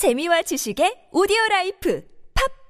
재미와 지식의 오디오 라이프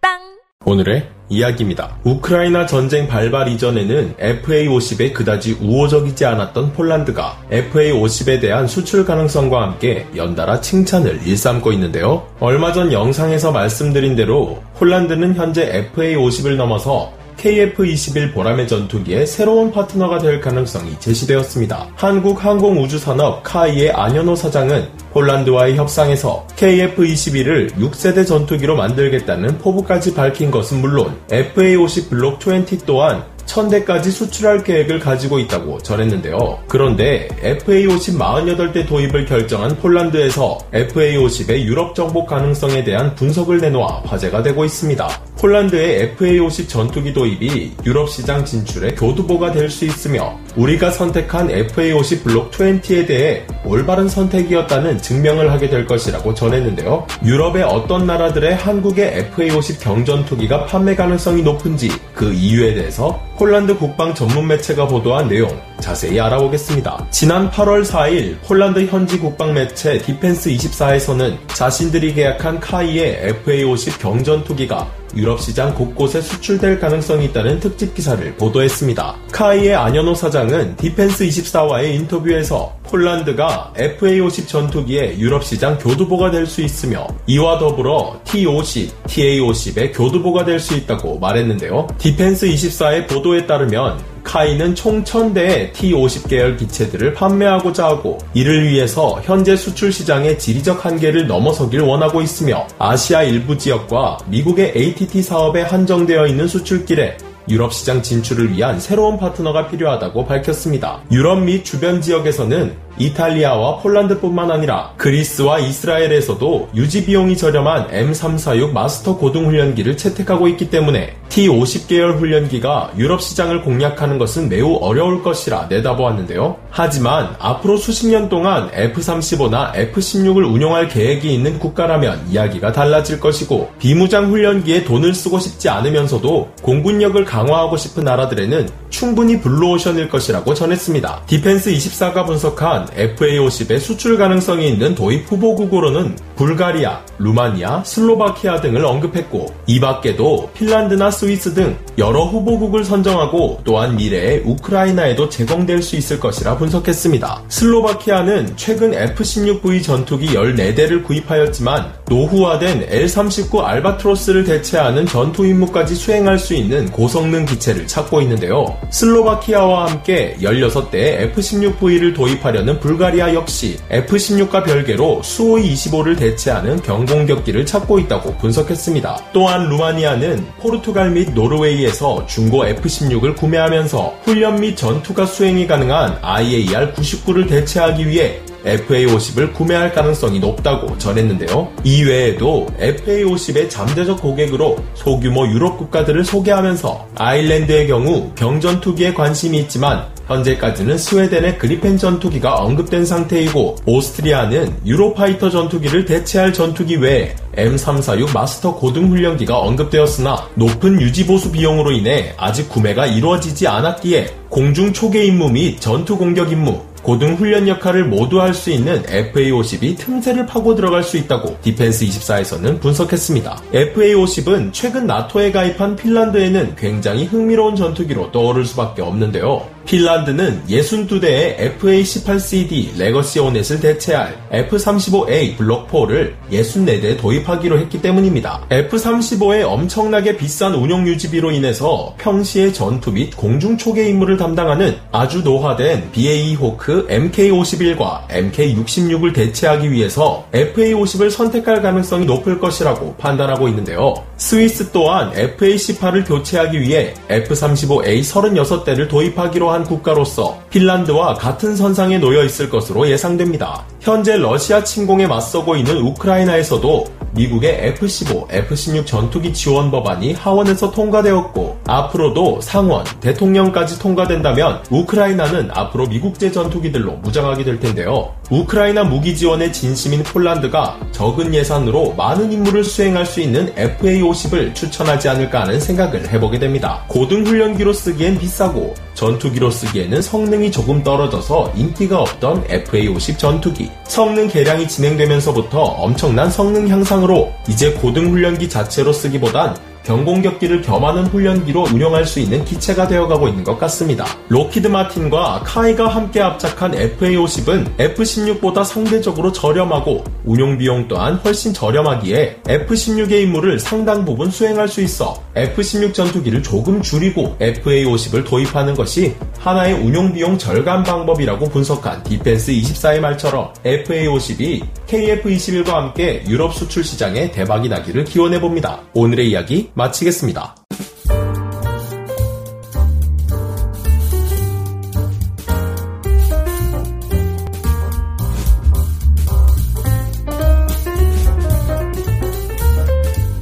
팝빵 오늘의 이야기입니다. 우크라이나 전쟁 발발 이전에는 FA50에 그다지 우호적이지 않았던 폴란드가 FA50에 대한 수출 가능성과 함께 연달아 칭찬을 일삼고 있는데요. 얼마 전 영상에서 말씀드린 대로 폴란드는 현재 FA50을 넘어서 KF-21 보라매 전투기의 새로운 파트너가 될 가능성이 제시되었습니다. 한국항공우주산업 KAI의 안현호 사장은 폴란드와의 협상에서 KF-21을 6세대 전투기로 만들겠다는 포부까지 밝힌 것은 물론 FA-50 블록 20 또한 1000대까지 수출할 계획을 가지고 있다고 전했는데요. 그런데 FA-50 48대 도입을 결정한 폴란드에서 FA-50의 유럽 정복 가능성에 대한 분석을 내놓아 화제가 되고 있습니다. 폴란드의 FA-50 전투기 도입이 유럽 시장 진출의 교두보가 될 수 있으며 우리가 선택한 FA-50 블록 20에 대해 올바른 선택이었다는 증명을 하게 될 것이라고 전했는데요. 유럽의 어떤 나라들의 한국의 FA-50 경전투기가 판매 가능성이 높은지 그 이유에 대해서 폴란드 국방 전문 매체가 보도한 내용 자세히 알아보겠습니다. 지난 8월 4일 폴란드 현지 국방 매체 디펜스 24에서는 자신들이 계약한 KAI의 FA-50 경전투기가 유럽 시장 곳곳에 수출될 가능성이 있다는 특집 기사를 보도했습니다. KAI의 안현호 사장은 디펜스 24와의 인터뷰에서 폴란드가 FA-50 전투기의 유럽 시장 교두보가 될 수 있으며 이와 더불어 T-50, TA-50의 교두보가 될 수 있다고 말했는데요. 디펜스 24의 보도에 따르면 카이는 총 1000대의 T-50 계열 기체들을 판매하고자 하고 이를 위해서 현재 수출 시장의 지리적 한계를 넘어서길 원하고 있으며 아시아 일부 지역과 미국의 ATT 사업에 한정되어 있는 수출길에 유럽 시장 진출을 위한 새로운 파트너가 필요하다고 밝혔습니다. 유럽 및 주변 지역에서는 이탈리아와 폴란드뿐만 아니라 그리스와 이스라엘에서도 유지 비용이 저렴한 M346 마스터 고등훈련기를 채택하고 있기 때문에 T50 계열 훈련기가 유럽 시장을 공략하는 것은 매우 어려울 것이라 내다보았는데요. 하지만 앞으로 수십 년 동안 F-35나 F-16을 운용할 계획이 있는 국가라면 이야기가 달라질 것이고 비무장 훈련기에 돈을 쓰고 싶지 않으면서도 공군력을 강화하고 싶은 나라들에는 충분히 블루오션일 것이라고 전했습니다. 디펜스 24가 분석한 FA50의 수출 가능성이 있는 도입 후보국으로는 불가리아, 루마니아, 슬로바키아 등을 언급했고 이 밖에도 핀란드나 스위스 등 여러 후보국을 선정하고 또한 미래에 우크라이나에도 제공될 수 있을 것이라 분석했습니다. 슬로바키아는 최근 F-16V 전투기 14대를 구입하였지만 노후화된 L-39 알바트로스를 대체하는 전투 임무까지 수행할 수 있는 고성능 기체를 찾고 있는데요. 슬로바키아와 함께 16대의 F-16V를 도입하려는 불가리아 역시 F-16과 별개로 수호이 25를 대 체하는 경공격기를 찾고 있다고 분석했습니다. 또한 루마니아는 포르투갈 및 노르웨이에서 중고 F-16을 구매하면서 훈련 및 전투가 수행이 가능한 IAR-99를 대체하기 위해 FA50을 구매할 가능성이 높다고 전했는데요. 이외에도 FA50의 잠재적 고객으로 소규모 유럽 국가들을 소개하면서 아일랜드의 경우 경전투기에 관심이 있지만 현재까지는 스웨덴의 그리펜 전투기가 언급된 상태이고 오스트리아는 유로파이터 전투기를 대체할 전투기 외에 M346 마스터 고등훈련기가 언급되었으나 높은 유지보수 비용으로 인해 아직 구매가 이루어지지 않았기에 공중 초계 임무 및 전투 공격 임무, 고등 훈련 역할을 모두 할 수 있는 FA-50이 틈새를 파고 들어갈 수 있다고 디펜스 24에서는 분석했습니다. FA-50은 최근 나토에 가입한 핀란드에는 굉장히 흥미로운 전투기로 떠오를 수밖에 없는데요. 핀란드는 62대의 FA-18CD legacy Hornet을 대체할 F-35A 블록4를 64대 도입하기로 했기 때문입니다. F-35의 엄청나게 비싼 운용 유지비로 인해서 평시에 전투 및 공중 초계 임무를 담당하는 아주 노화된 BAE 호크 MK-51과 MK-66을 대체하기 위해서 FA-50을 선택할 가능성이 높을 것이라고 판단하고 있는데요. 스위스 또한 FA-18을 교체하기 위해 F-35A 36대를 도입하기로 한 국가로서 핀란드와 같은 선상에 놓여 있을 것으로 예상됩니다. 현재 러시아 침공에 맞서고 있는 우크라이나에서도 미국의 F-15, F-16 전투기 지원 법안이 하원에서 통과되었고 앞으로도 상원, 대통령까지 통과된다면 우크라이나는 앞으로 미국제 전투 기들로 무장하게 될 텐데요. 우크라이나 무기 지원에 진심인 폴란드가 적은 예산으로 많은 임무를 수행할 수 있는 FA-50을 추천하지 않을까 하는 생각을 해보게 됩니다. 고등훈련기로 쓰기엔 비싸고 전투기로 쓰기에는 성능이 조금 떨어져서 인기가 없던 FA-50 전투기. 성능 개량이 진행되면서부터 엄청난 성능 향상으로 이제 고등훈련기 자체로 쓰기보단 경공격기를 겸하는 훈련기로 운영할 수 있는 기체가 되어가고 있는 것 같습니다. 록히드 마틴과 KAI가 함께 합작한 FA-50은 F-16보다 상대적으로 저렴하고 운용 비용 또한 훨씬 저렴하기에 F-16의 임무를 상당 부분 수행할 수 있어 F-16 전투기를 조금 줄이고 FA-50을 도입하는 것이 하나의 운용 비용 절감 방법이라고 분석한 디펜스 24의 말처럼 FA-50이 KF-21과 함께 유럽 수출 시장에 대박이 나기를 기원해봅니다. 오늘의 이야기 마치겠습니다.